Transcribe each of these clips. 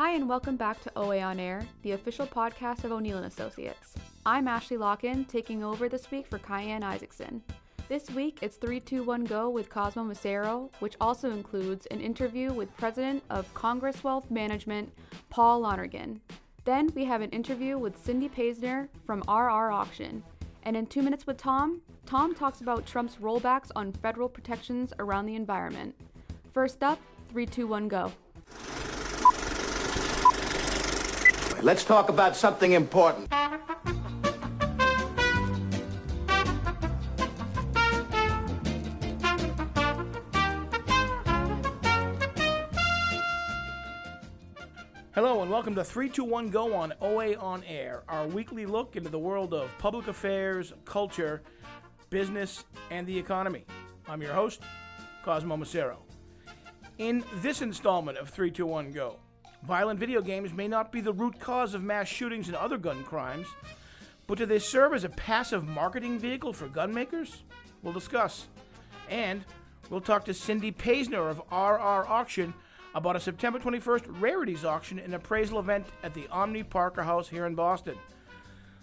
Hi, and welcome back to OA On Air, the official podcast of O'Neill Associates. I'm Ashley Locken, taking over this week for Cayenne Isaacson. This week, it's 321 Go with Cosmo Macero, which also includes an interview with President of Congress Wealth Management, Paul Lonergan. Then we have an interview with Cindy Paisner from RR Auction. And in Two Minutes with Tom, Tom talks about Trump's rollbacks on federal protections around the environment. First up, 321 Go. Let's talk about something important. Hello and welcome to 321 Go on OA On Air, our weekly look into the world of public affairs, culture, business, and the economy. I'm your host, Cosmo Macero. In this installment of 321 Go, violent video games may not be the root cause of mass shootings and other gun crimes, but do they serve as a passive marketing vehicle for gun makers? We'll discuss. And we'll talk to Cindy Paisner of RR Auction about a September 21st rarities auction and appraisal event at the Omni Parker House here in Boston.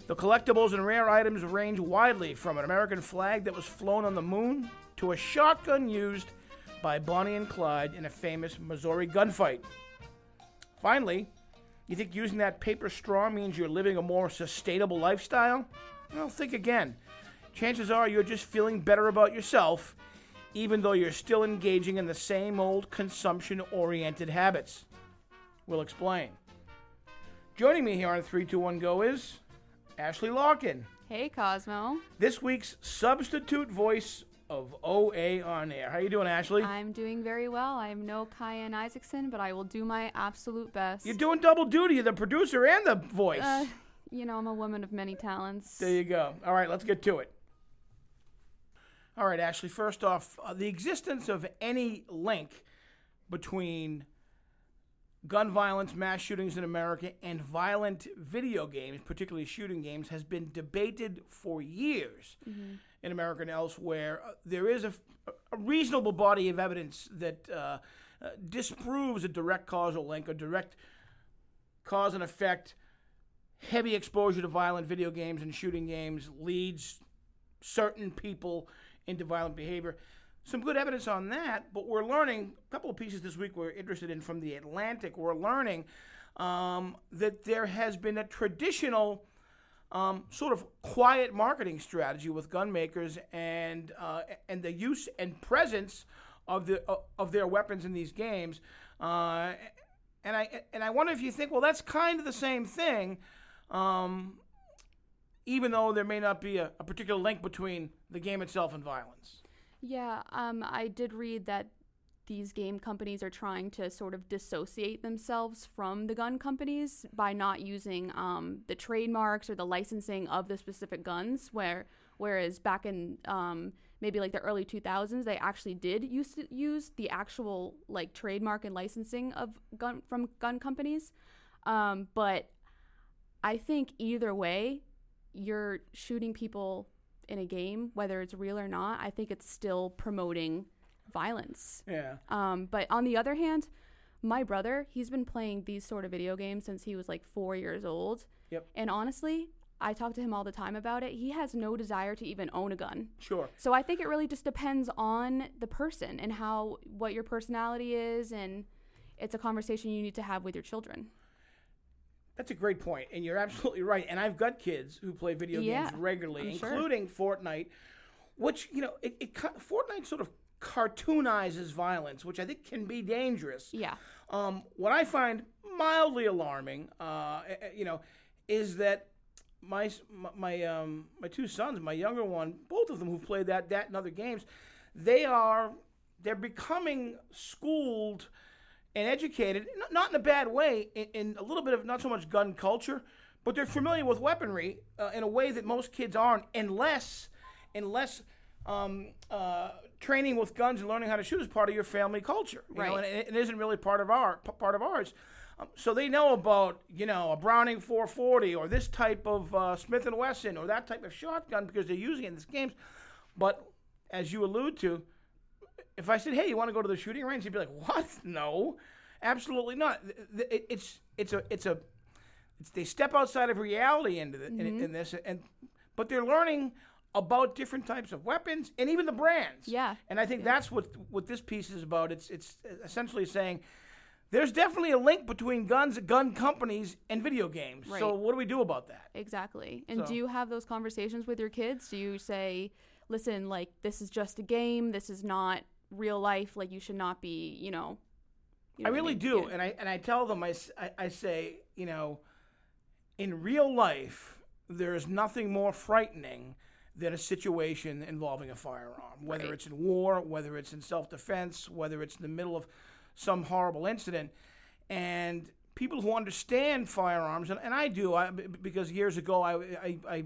The collectibles and rare items range widely from an American flag that was flown on the moon to a shotgun used by Bonnie and Clyde in a famous Missouri gunfight. Finally, you think using that paper straw means you're living a more sustainable lifestyle? Well, think again. Chances are you're just feeling better about yourself even though you're still engaging in the same old consumption oriented habits. We'll explain. Joining me here on 321 Go is Ashley Locken, Hey, Cosmo. this week's substitute voice of OA on air. How are you doing, Ashley? I'm doing very well. I'm no Cayenne Isaacson, but I will do my absolute best. You're doing double duty, you're the producer and the voice. Uh, you know, I'm a woman of many talents. There you go. All right, let's get to it. All right, Ashley, first off, uh, the existence of any link between gun violence, mass shootings in America, and violent video games, particularly shooting games, has been debated for years in America and elsewhere. Uh, there is a, a reasonable body of evidence that uh, uh, disproves a direct causal link, a direct cause and effect. Heavy exposure to violent video games and shooting games leads certain people into violent behavior. Some good evidence on that, but we're learning a couple of pieces this week we're interested in from the Atlantic. We're learning um, that there has been a traditional um, sort of quiet marketing strategy with gun makers and uh, and the use and presence of the uh, of their weapons in these games. Uh, and I and I wonder if you think, well, that's kind of the same thing. Um, even though there may not be a, a particular link between the game itself and violence. Yeah, um, I did read that these game companies are trying to sort of dissociate themselves from the gun companies by not using um, the trademarks or the licensing of the specific guns. Where whereas back in um, maybe like the early 2000s, they actually did use to use the actual like trademark and licensing of gun from gun companies. Um, but I think either way, you're shooting people in a game, whether it's real or not, I think it's still promoting violence. Yeah. Um, but on the other hand, my brother, he's been playing these sort of video games since he was like four years old. Yep. And honestly, I talk to him all the time about it. He has no desire to even own a gun. Sure. So I think it really just depends on the person and how what your personality is and it's a conversation you need to have with your children. That's a great point, and you're absolutely right. And I've got kids who play video Yeah, games regularly, I'm sure. including Fortnite, which you know, it, it Fortnite sort of cartoonizes violence, which I think can be dangerous. Yeah. Um, what I find mildly alarming, uh, eh, eh, you know, is that my my my, um, my two sons, my younger one, both of them who play that that and other games, they are they're becoming schooled and educated, not in a bad way, in, in a little bit of not so much gun culture, but they're familiar with weaponry uh, in a way that most kids aren't, unless unless um, uh, training with guns and learning how to shoot is part of your family culture, you know, Right. and it, it isn't really part of our part of ours. Um, so they know about you know a Browning 440 or this type of uh, Smith and Wesson or that type of shotgun because they're using it in these games. But as you allude to, if I said, "Hey, you want to go to the shooting range?" He'd be like, "What? No." absolutely not. It's it's a it's a it's, they step outside of reality into the, in, mm-hmm. in this, and but they're learning about different types of weapons and even the brands. Yeah. and I think that's what what this piece is about. It's it's essentially saying. There's definitely a link between guns, gun companies, and video games. So what do we do about that? Exactly. And So- do you have those conversations with your kids? Do you say, listen, like, this is just a game, this is not real life, like, you should not be, you know. you know I really mean? do, Yeah. and I and I tell them I, I say you know, in real life there is nothing more frightening than a situation involving a firearm, whether Right. it's in war, whether it's in self defense, whether it's in the middle of some horrible incident, and people who understand firearms, and, and I do, I, because years ago I, I, I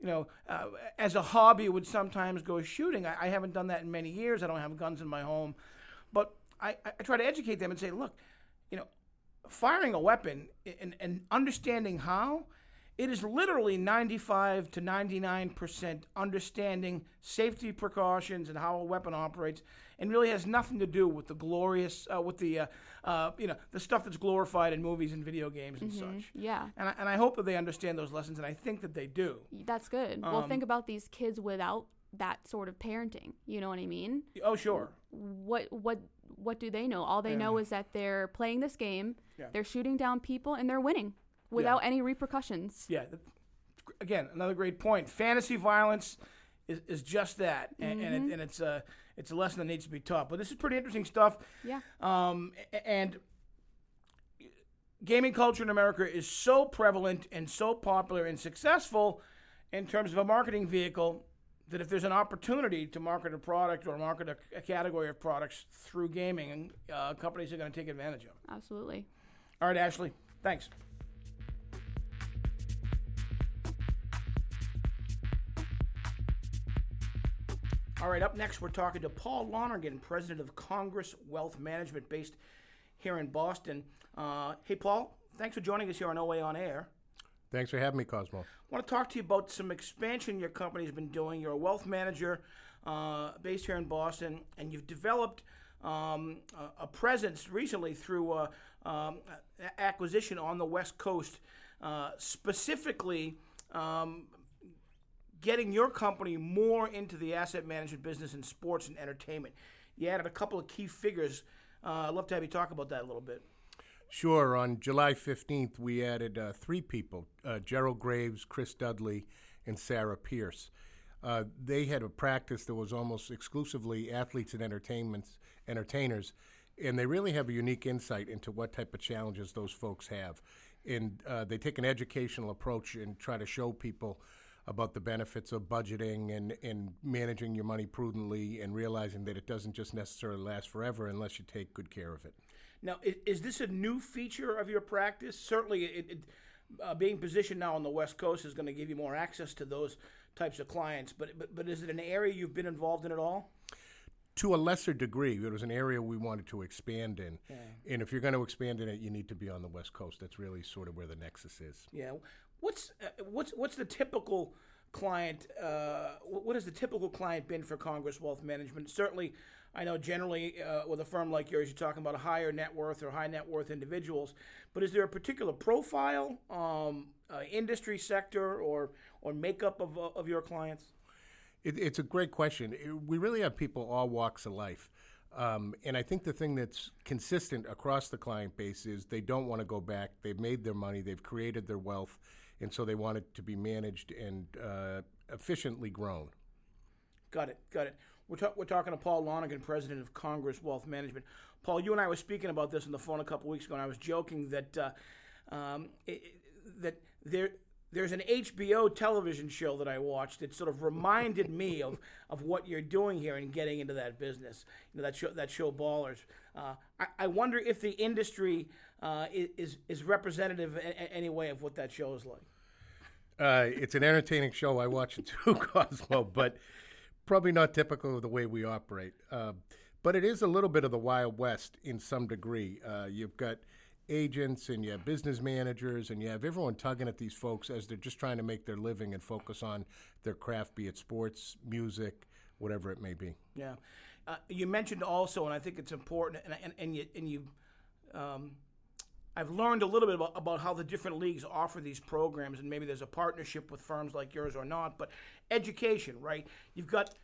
you know, uh, as a hobby would sometimes go shooting. I, I haven't done that in many years. I don't have guns in my home, but I, I try to educate them and say, look, you know, firing a weapon and, and understanding how, it is literally 95 to 99 percent understanding safety precautions and how a weapon operates, and really has nothing to do with the glorious, uh, with the, uh, uh, you know, the stuff that's glorified in movies and video games and such. Yeah. And I, and I hope that they understand those lessons, and I think that they do. That's good. well, think about these kids without that sort of parenting. You know what I mean? Oh, sure. What what what do they know? All they know is that they're playing this game, Yeah. they're shooting down people, and they're winning without any repercussions. Yeah. Again, another great point. Fantasy violence is, is just that, and, and, it, and it's a it's a lesson that needs to be taught. But this is pretty interesting stuff. Yeah. Um, and gaming culture in America is so prevalent and so popular and successful in terms of a marketing vehicle that if there's an opportunity to market a product or market a, a category of products through gaming, uh, companies are going to take advantage of it. Absolutely. All right, Ashley. Thanks. All right, up next, we're talking to Paul Lonergan, president of Congress Wealth Management, based here in Boston. Uh, hey, Paul, thanks for joining us here on OA on Air. Thanks for having me, Cosmo. I want to talk to you about some expansion your company's been doing. You're a wealth manager uh, based here in Boston, and you've developed um, a, a presence recently through uh, um, acquisition on the West Coast, uh, specifically um, getting your company more into the asset management business in sports and entertainment. You added a couple of key figures. Uh, I'd love to have you talk about that a little bit. Sure, on July 15th, we added uh, three people uh, Gerald Graves, Chris Dudley, and Sarah Pierce. Uh, they had a practice that was almost exclusively athletes and entertainments, entertainers, and they really have a unique insight into what type of challenges those folks have. And uh, they take an educational approach and try to show people about the benefits of budgeting and, and managing your money prudently and realizing that it doesn't just necessarily last forever unless you take good care of it. Now, is, is this a new feature of your practice? Certainly, it, it, uh, being positioned now on the West Coast is going to give you more access to those types of clients. But, but but is it an area you've been involved in at all? to a lesser degree, it was an area we wanted to expand in. And if you're going to expand in it, you need to be on the West Coast. That's really sort of where the nexus is. Yeah. What's uh, what's what's the typical client? Uh, what has the typical client been for Congress Wealth Management? Certainly, I know generally uh, with a firm like yours, you're talking about a higher net worth or high net worth individuals. But is there a particular profile, um, uh, industry sector, or or makeup of uh, of your clients? It, it's a great question. It- we really have people all walks of life. Um, and I think the thing that's consistent across the client base is they don't want to go back. They've made their money, they've created their wealth, and so they want it to be managed and uh, efficiently grown. Got it. Got it. We're, ta- we're talking to Paul Lonergan, president of Congress Wealth Management. Paul, you and I were speaking about this on the phone a couple weeks ago, and I was joking that uh, um, i i- that there there's an HBO television show that I watched that sort of reminded me of, of what you're doing here and getting into that business. You know that show that show Ballers. Uh, I, I wonder if the industry uh, is is representative in, in any way of what that show is like. Uh, it's an entertaining show. I watch it too, Cosmo, but probably not typical of the way we operate. Uh, but it is a little bit of the Wild West in some degree. Uh, you've got agents and you have business managers and you have everyone tugging at these folks as they're just trying to make their living and focus on their craft, be it sports, music, whatever it may be. Yeah, uh, you mentioned also, and I think it's important, and and, and you and you um, I've learned a little bit about, about how the different leagues offer these programs, and maybe there's a partnership with firms like yours or not. But education, right? You've got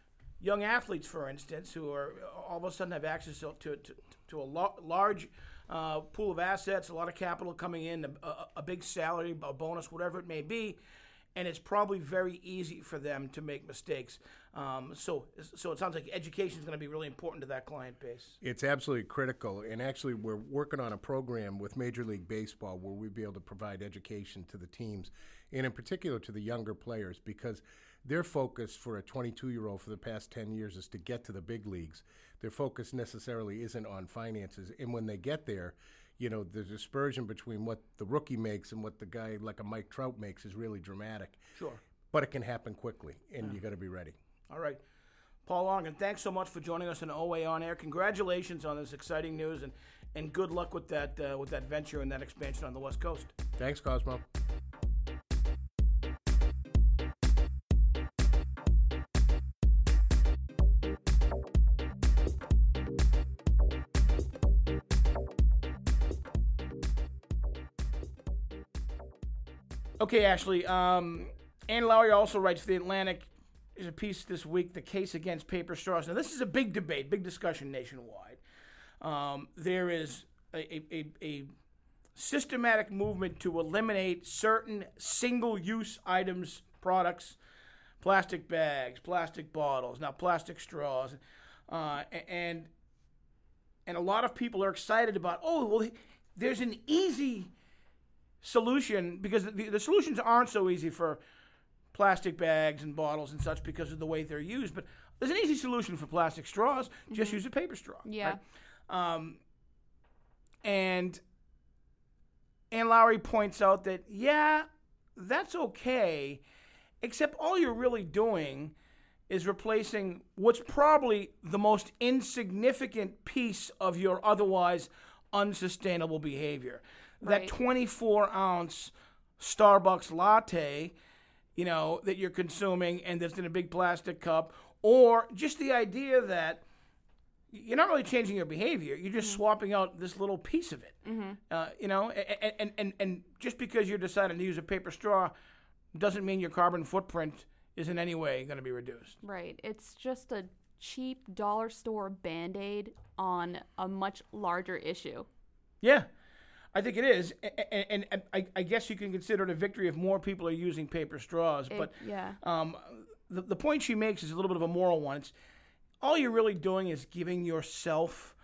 young athletes, for instance, who are all of a sudden have access to to, to, a lo- large uh, pool of assets, a lot of capital coming in, a, a, a big salary, a bonus, whatever it may be, and it's probably very easy for them to make mistakes. Um, so, so it sounds like education is going to be really important to that client base. It's absolutely critical. And actually, we're working on a program with Major League Baseball where we'd be able to provide education to the teams, and in particular to the younger players, because their focus for a 22 year old for the past 10 years is to get to the big leagues. Their focus necessarily isn't on finances. And when they get there, you know, the dispersion between what the rookie makes and what the guy like a Mike Trout makes is really dramatic. Sure. But it can happen quickly, and you got to be ready. All right. Paul Lonergan, thanks so much for joining us on OA On Air. Congratulations on this exciting news, and, and good luck with that uh, with that venture and that expansion on the West Coast. Thanks, Cosmo. Okay, Ashley. Um, Ann Lowrey also writes for The Atlantic. There's a piece this week, The Case Against Paper Straws. Now, this is a big debate, big discussion nationwide. Um, there is a, a, a systematic movement to eliminate certain single use items, products, plastic bags, plastic bottles, now plastic straws. Uh, and, and a lot of people are excited about, oh, well, there's an easy solution because the, the solutions aren't so easy for plastic bags and bottles and such because of the way they're used. But there's an easy solution for plastic straws. Just use a paper straw. Yeah. right? Um, and Ann Lowrey points out that, yeah, that's okay, except all you're really doing is replacing what's probably the most insignificant piece of your otherwise unsustainable behavior. That 24 ounce Starbucks latte, you know, that you're consuming and that's in a big plastic cup, or just the idea that you're not really changing your behavior. You're just swapping out this little piece of it. Uh, you know, and, and, and, and just because you're deciding to use a paper straw doesn't mean your carbon footprint is in any way going to be reduced. Right. It's just a cheap dollar store band aid on a much larger issue. Yeah, I think it is. And, and, and I, I guess you can consider it a victory if more people are using paper straws. It- but yeah. um, the, the point she makes is a little bit of a moral one. It's all you're really doing is giving yourself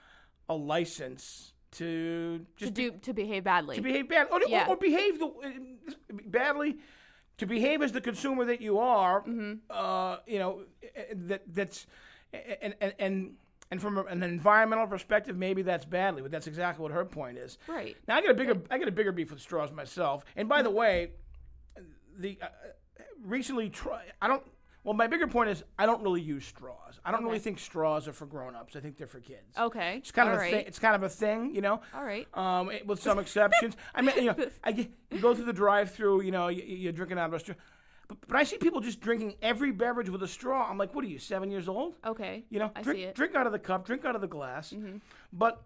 a license to To just do to behave badly. to behave bad or, or- Yeah. or, behave the, badly to behave as the consumer that you are Mm-hmm. uh, you know that that's and and and and from an environmental perspective maybe that's badly but that's exactly what her point is Right. now i got a bigger i got a bigger beef with straws myself and by the way the uh, recently try i don't well my bigger point is i don't really use straws i don't really think straws are for grown-ups i think they're for kids okay. it's kind of All a right. thing. It's kind of a thing, you know. All right. Um, it- with some exceptions. I mean, you know, I get, you go through the drive-through. You know, you, you're drinking out of a straw. But, but I see people just drinking every beverage with a straw. I'm like, what are you, seven years old? Okay. You know, I drink, see it. Mm-hmm. drink out of the cup, drink out of the glass. But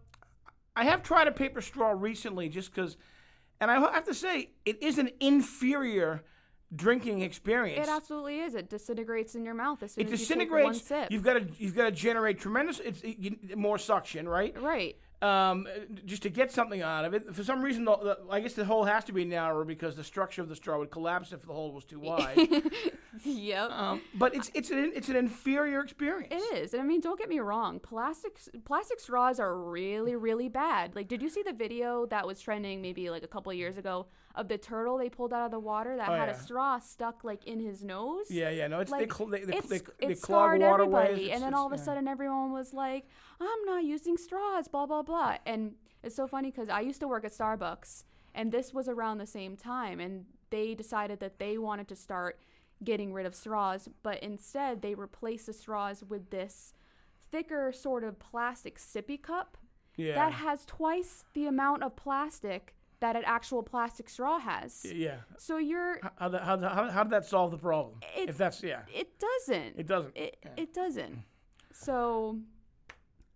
I have tried a paper straw recently, just because, and I have to say, it is an inferior drinking experience. It absolutely is. It disintegrates in your mouth as soon It as you take one disintegrates. sip. You've got to you've got to generate tremendous. It's it, you, more suction, right? right. Um, just to get something out of it. For some reason, the, the, I guess the hole has to be narrower because the structure of the straw would collapse if the hole was too wide. Yep. um, but it's it's an it's an inferior experience. It is. And I mean, don't get me wrong. Plastic plastic straws are really really bad. Like did you see the video that was trending maybe like a couple of years ago of the turtle they pulled out of the water that Oh, had yeah. a straw stuck like in his nose? Yeah, yeah, no, it's they Like, cl- they, they, it's, they, it they clog scarred waterways. everybody, and then all of a yeah. sudden everyone was like, "I'm not using straws," blah blah blah. And it's so funny because I used to work at Starbucks, and this was around the same time, and they decided that they wanted to start getting rid of straws, but instead they replaced the straws with this thicker sort of plastic sippy cup yeah, that has twice the amount of plastic that an actual plastic straw has. yeah. So you're How, that, how, how, how did that solve the problem? It- if that's yeah, it doesn't. it doesn't. It it doesn't. So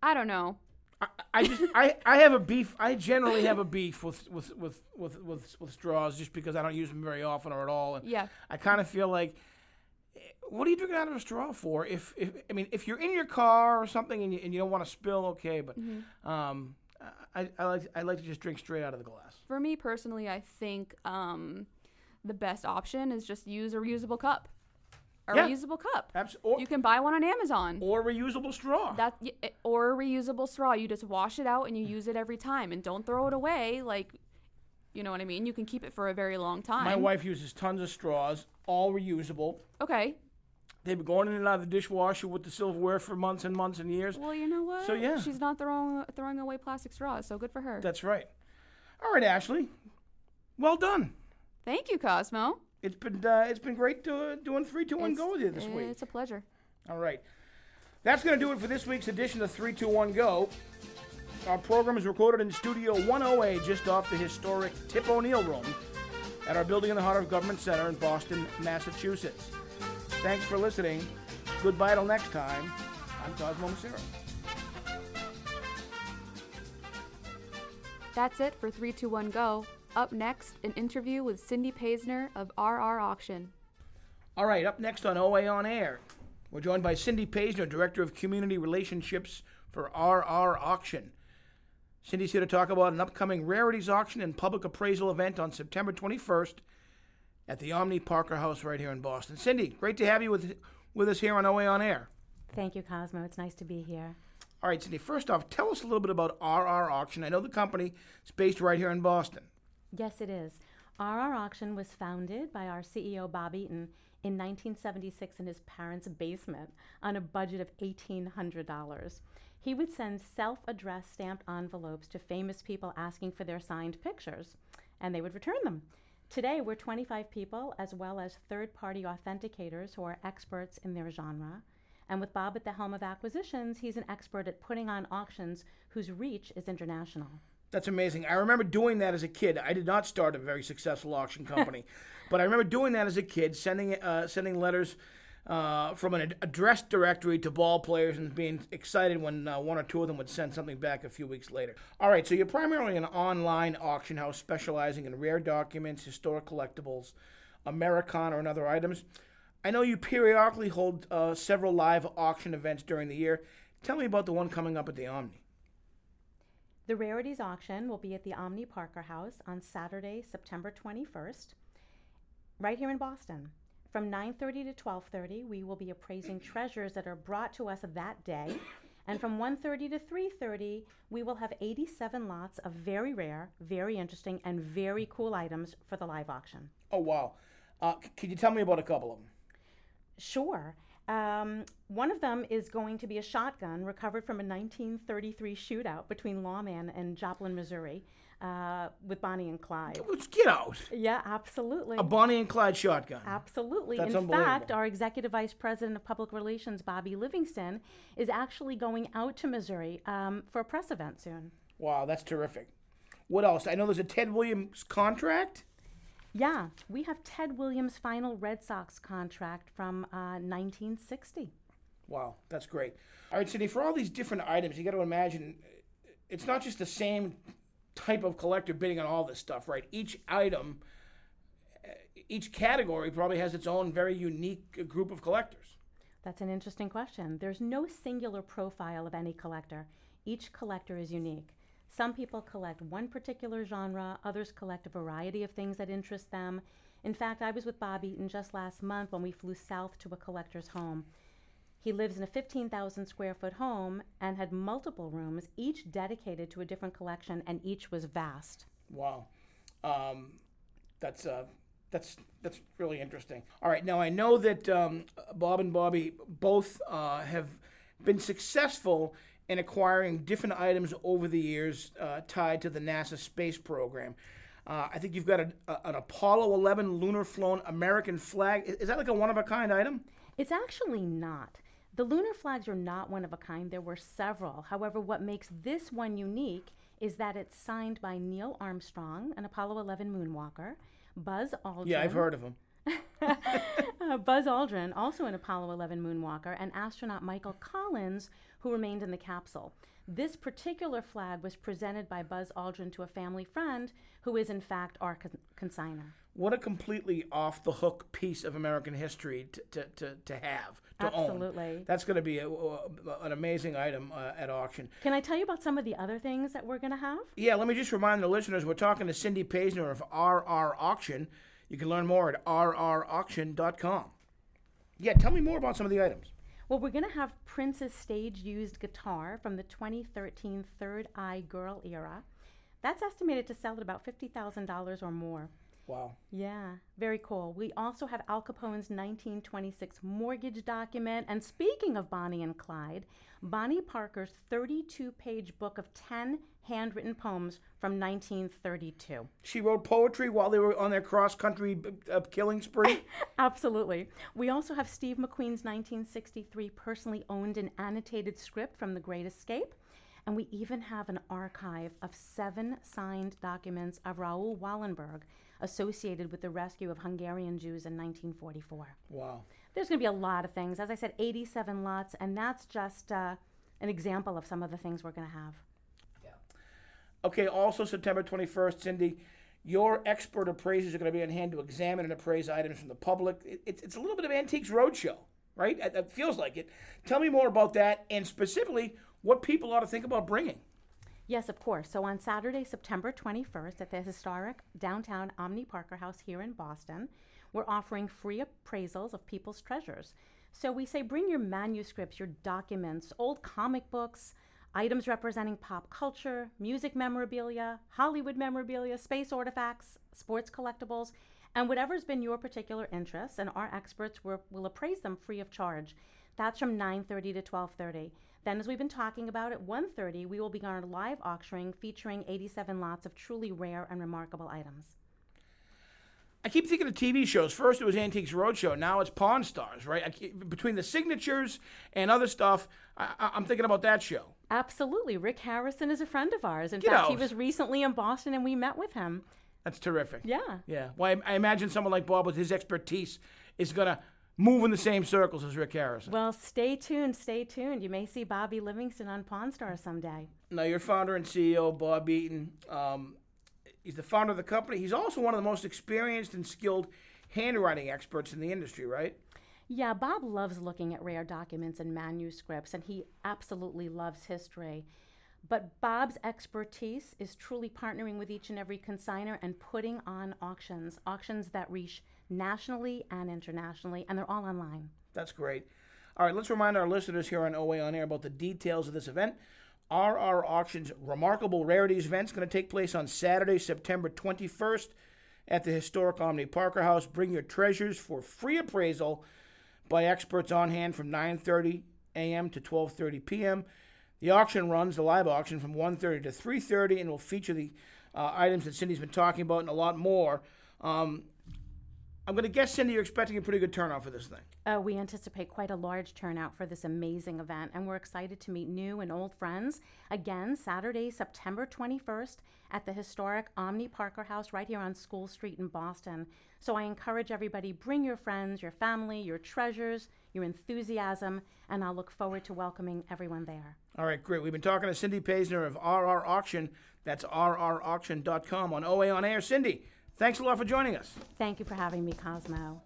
I don't know. I, I just I, I have a beef. I generally have a beef with with, with, with, with with straws just because I don't use them very often or at all. And Yeah. I kind of feel like, what are you drinking out of a straw for? If, if I mean, if you're in your car or something and you, and you don't want to spill, okay. But um, I, I like I like to just drink straight out of the glass. For me personally, I think um, the best option is just use a reusable cup. A Yeah. reusable cup. Abs- or, You can buy one on Amazon. or reusable straw. That eh, or a reusable straw. You just wash it out and you use it every time, and don't throw it away. Like, you know what I mean? You can keep it for a very long time. My wife uses tons of straws, all reusable. Okay. They've been going in and out of the dishwasher with the silverware for months and months and years. Well, you know what? So, yeah. she's not throwing throwing away plastic straws. So good for her. That's right. All right, Ashley. Well done. Thank you, Cosmo. It's been uh, it's been great to, doing three, two, one, It's- go with you this week. It's a pleasure. All right. That's going to do it for this week's edition of 321 Go. Our program is recorded in Studio 108, just off the historic Tip O'Neill Room at our building in the heart of Government Center in Boston, Massachusetts. Thanks for listening. Goodbye till next time. I'm Cosmo Macero. That's it for 321 Go. Up next, an interview with Cindy Paisner of RR Auction. All right, up next on OA On Air, we're joined by Cindy Paisner, Director of Community Relationships for RR Auction. Cindy's here to talk about an upcoming rarities auction and public appraisal event on September 21st at the Omni Parker House right here in Boston. Cindy, great to have you with, with us here on OA On Air. Thank you, Cosmo. It's nice to be here. All right, Cindy, first off, tell us a little bit about RR Auction. I know the company is based right here in Boston. Yes, it is. RR Auction was founded by our CEO, Bob Eaton, in 1976 in his parents' basement on a budget of $1,800. He would send self addressed stamped envelopes to famous people asking for their signed pictures, and they would return them. Today, we're 25 people, as well as third party authenticators who are experts in their genre. And with Bob at the helm of acquisitions, he's an expert at putting on auctions whose reach is international. That's amazing. I remember doing that as a kid. I did not start a very successful auction company, but I remember doing that as a kid, sending uh, sending letters uh, from an address directory to ball players and being excited when uh, one or two of them would send something back a few weeks later. All right, so you're primarily an online auction house specializing in rare documents, historic collectibles, Americana, and other items. I know you periodically hold uh, several live auction events during the year. Tell me about the one coming up at the Omni. The Rarities auction will be at the Omni Parker House on Saturday, September 21st, right here in Boston. From 9:30 to 12:30, we will be appraising treasures that are brought to us that day. And from 1:30 to 3:30, we will have 87 lots of very rare, very interesting, and very cool items for the live auction. Oh wow! Uh, c- can you tell me about a couple of them? Sure. Um, one of them is going to be a shotgun recovered from a 1933 shootout between Lawman and Joplin, Missouri, uh, with Bonnie and Clyde. Let's get out. Yeah, absolutely. A Bonnie and Clyde shotgun. Absolutely. That's In fact, our executive vice president of public relations, Bobby Livingston, is actually going out to Missouri um, for a press event soon. Wow, that's terrific. What else? I know there's a Ted Williams contract. Yeah, we have Ted Williams' final Red Sox contract from uh, 1960. Wow, that's great. All right, Cindy, for all these different items, you got to imagine it's not just the same type of collector bidding on all this stuff, right? Each item, uh, each category probably has its own very unique group of collectors. That's an interesting question. There's no singular profile of any collector. Each collector is unique. Some people collect one particular genre, others collect a variety of things that interest them. In fact, I was with Bob Eaton just last month when we flew south to a collector's home. He lives in a 15,000 square foot home and had multiple rooms, each dedicated to a different collection, and each was vast. Wow, um, that's uh, that's that's really interesting. All right, now I know that um, Bob and Bobby both uh, have been successful in acquiring different items over the years uh, tied to the NASA space program. Uh, I think you've got a, a, an Apollo 11 lunar flown American flag. Is, is that like a one of a kind item? It's actually not. The lunar flags are not one of a kind. There were several. However, what makes this one unique is that it's signed by Neil Armstrong, an Apollo 11 moonwalker, Buzz Aldrin, Yeah, I've heard of them. Uh, Buzz Aldrin, also an Apollo 11 moonwalker, and astronaut Michael Collins, who remained in the capsule. This particular flag was presented by Buzz Aldrin to a family friend who is, in fact, our con- consigner. What a completely off the hook piece of American history to, to, to, to have, to Absolutely. own. That's going to be a, a- an amazing item uh, at auction. Can I tell you about some of the other things that we're going to have? Yeah, let me just remind the listeners we're talking to Cindy Paisner of RR Auction. You can learn more at rrauction.com. Yeah, tell me more about some of the items. Well, we're going to have Prince's stage used guitar from the 2013 Third Eye Girl era. That's estimated to sell at about $50,000 or more. Wow. Yeah, very cool. We also have Al Capone's 1926 mortgage document. And speaking of Bonnie and Clyde, Bonnie Parker's 32 page book of 10 handwritten poems from 1932. She wrote poetry while they were on their cross country uh, killing spree. Absolutely. We also have Steve McQueen's 1963 personally owned and annotated script from The Great Escape. And we even have an archive of seven signed documents of Raoul Wallenberg associated with the rescue of Hungarian Jews in 1944. wow. There's going to be a lot of things. As I said, 87 lots, and that's just uh, an example of some of the things we're going to have. Yeah. Okay, also September 21st, Cindy, your expert appraisers are going to be on hand to examine and appraise items from the public. It, it's, it's a little bit of Antiques Roadshow, right? It, it feels like it. Tell me more about that and specifically what people ought to think about bringing. Yes, of course. So on Saturday, September 21st, at the historic downtown Omni Parker House here in Boston, we're offering free appraisals of people's treasures. So we say bring your manuscripts, your documents, old comic books, items representing pop culture, music memorabilia, Hollywood memorabilia, space artifacts, sports collectibles, and whatever's been your particular interest, and our experts will, appraise them free of charge. That's from 9:30 to 12:30. Then, as we've been talking about at 1:30, we will begin our live auctioning featuring 87 lots of truly rare and remarkable items. I keep thinking of TV shows. First it was Antiques Roadshow. Now it's Pawn Stars, right? Keep, between the signatures and other stuff, I, I'm thinking about that show. Absolutely. Rick Harrison is a friend of ours. In Get fact, he was recently in Boston and we met with him. That's terrific. Yeah. Yeah. Well, I, I imagine someone like Bob with his expertise is going to move in the same circles as Rick Harrison. Well, stay tuned, stay tuned. You may see Bobby Livingston on Pawn Stars someday. Now, your founder and CEO, Bob Eaton, um, he's the founder of the company. He's also one of the most experienced and skilled handwriting experts in the industry, right? Yeah, Bob loves looking at rare documents and manuscripts, and he absolutely loves history. But Bob's expertise is truly partnering with each and every consigner and putting on auctions, auctions that reach nationally and internationally, and they're all online. That's great. All right, let's remind our listeners here on OA On Air about the details of this event. RR Auctions Remarkable Rarities event is going to take place on Saturday, September 21st at the historic Omni Parker House. Bring your treasures for free appraisal by experts on hand from 9:30 a.m. to 12:30 p.m. The auction runs the live auction from 1:30 to 3:30 and will feature the uh, items that Cindy's been talking about and a lot more. Um, I'm going to guess, Cindy, you're expecting a pretty good turnout for this thing. Uh, we anticipate quite a large turnout for this amazing event, and we're excited to meet new and old friends again Saturday, September 21st at the historic Omni Parker House right here on School Street in Boston. So I encourage everybody bring your friends, your family, your treasures, your enthusiasm, and I'll look forward to welcoming everyone there. All right, great. We've been talking to Cindy Paisner of RR Auction. That's rrauction.com on OA on Air. Cindy, thanks a lot for joining us. Thank you for having me, Cosmo.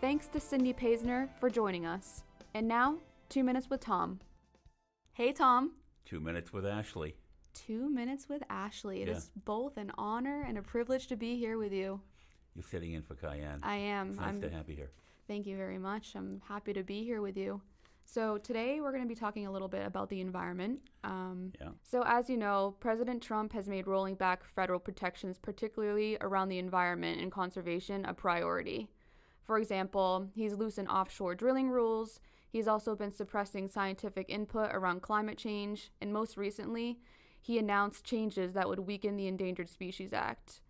Thanks to Cindy Paisner for joining us. And now, two minutes with Tom. Hey, Tom. Two minutes with Ashley. Two minutes with Ashley. It is Yeah. both an honor and a privilege to be here with you. You're sitting in for Cayenne. I am. It's nice I'm to have you here. Thank you very much. I'm happy to be here with you. So, today we're going to be talking a little bit about the environment. Um, Yeah. So, as you know, President Trump has made rolling back federal protections, particularly around the environment and conservation, a priority. For example, he's loosened offshore drilling rules. He's also been suppressing scientific input around climate change. And most recently, he announced changes that would weaken the Endangered Species Act.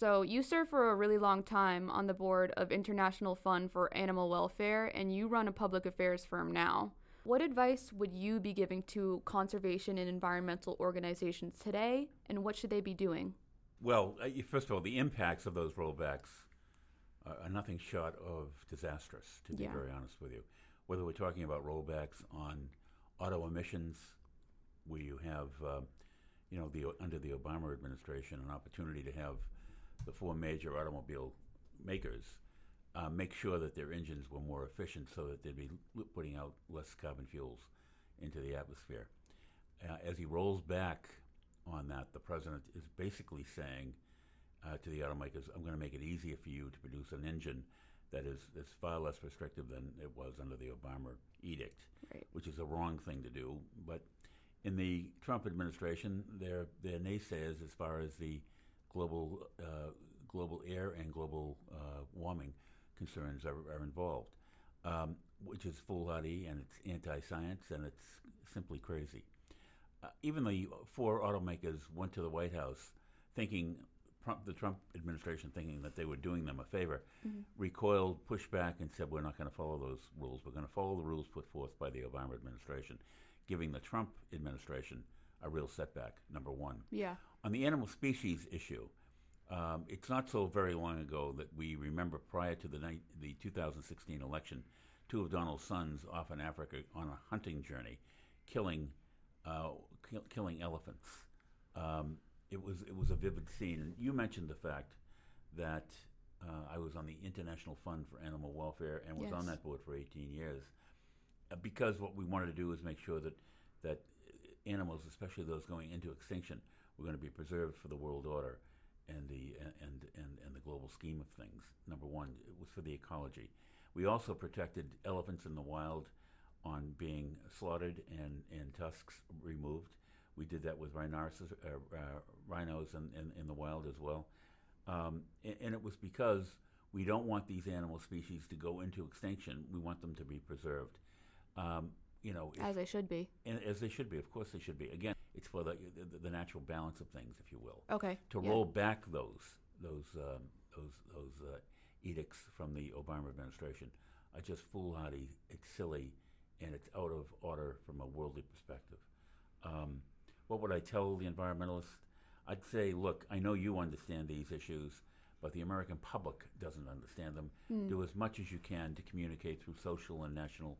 So, you served for a really long time on the board of International Fund for Animal Welfare, and you run a public affairs firm now. What advice would you be giving to conservation and environmental organizations today, and what should they be doing? Well, uh, first of all, the impacts of those rollbacks are, are nothing short of disastrous, to be Yeah. very honest with you. Whether we're talking about rollbacks on auto emissions, where you have, uh, you know, the, under the Obama administration, an opportunity to have the four major automobile makers uh, make sure that their engines were more efficient so that they'd be l- putting out less carbon fuels into the atmosphere. Uh, as he rolls back on that, the president is basically saying uh, to the automakers, I'm going to make it easier for you to produce an engine that is, is far less restrictive than it was under the Obama edict, Right. which is a wrong thing to do. But in the Trump administration, they're, they're naysayers as far as the global, uh, global air and global uh, warming concerns are, are involved, um, which is foolhardy and it's anti-science and it's simply crazy. Uh, even the four automakers went to the White House thinking, the Trump administration thinking that they were doing them a favor, recoiled, pushed back, and said, We're not going to follow those rules. We're going to follow the rules put forth by the Obama administration, giving the Trump administration a real setback, number one. Yeah. On the animal species issue, um, it's not so very long ago that we remember prior to the, ni- the 2016 election, two of Donald's sons off in Africa on a hunting journey, killing, uh, kill, killing elephants. Um, it was it was a vivid scene. And you mentioned the fact that uh, I was on the International Fund for Animal Welfare and was on that board for 18 years, uh, because what we wanted to do was make sure that that animals, especially those going into extinction, were going to be preserved for the world order and the and, and, and the global scheme of things. Number one, it was for the ecology. We also protected elephants in the wild on being slaughtered and, and tusks removed. We did that with rhinoceros, uh, uh, rhinos in, in, in the wild as well. Um, and, and it was because we don't want these animal species to go into extinction. We want them to be preserved. Um, you know, if- As they should be. and as they should be. Of course, they should be. Again, it's for the, the, the natural balance of things, if you will. Okay. To yeah. roll back those those um, those those uh, edicts from the Obama administration are just foolhardy. It's silly, and it's out of order from a worldly perspective. Um, what would I tell the environmentalists? I'd say, look, I know you understand these issues, but the American public doesn't understand them. Do as much as you can to communicate through social and national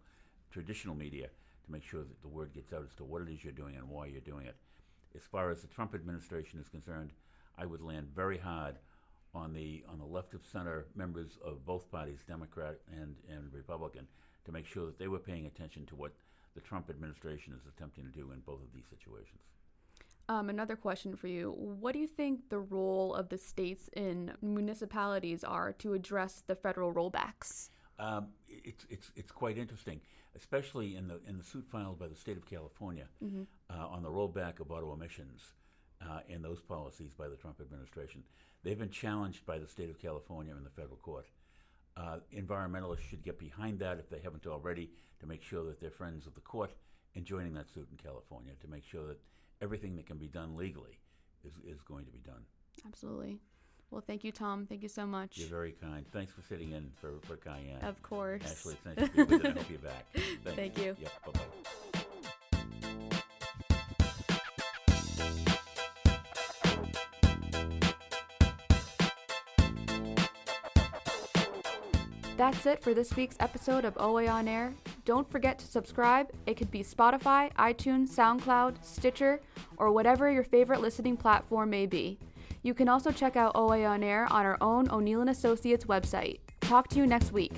traditional media to make sure that the word gets out as to what it is you're doing and why you're doing it. As far as the Trump administration is concerned, I would land very hard on the on the left of center members of both parties, Democrat and, and Republican, to make sure that they were paying attention to what the Trump administration is attempting to do in both of these situations. Um, another question for you. What do you think the role of the states and municipalities are to address the federal rollbacks? Um, it's, it's, it's quite interesting, especially in the, in the suit filed by the state of California uh, on the rollback of auto emissions uh, and those policies by the Trump administration. They've been challenged by the state of California in the federal court. Uh, environmentalists should get behind that if they haven't already to make sure that they're friends of the court in joining that suit in California to make sure that everything that can be done legally is, is going to be done. Absolutely. Well, thank you, Tom. Thank you so much. You're very kind. Thanks for sitting in for, for Cayenne. Of course. Ashley, it's nice to be with you. I hope you're back. Thank, Thank you. Yep, bye-bye. That's it for this week's episode of OA On Air. Don't forget to subscribe. It could be Spotify, iTunes, SoundCloud, Stitcher, or whatever your favorite listening platform may be. You can also check out OA On Air on our own O'Neill & Associates website. Talk to you next week.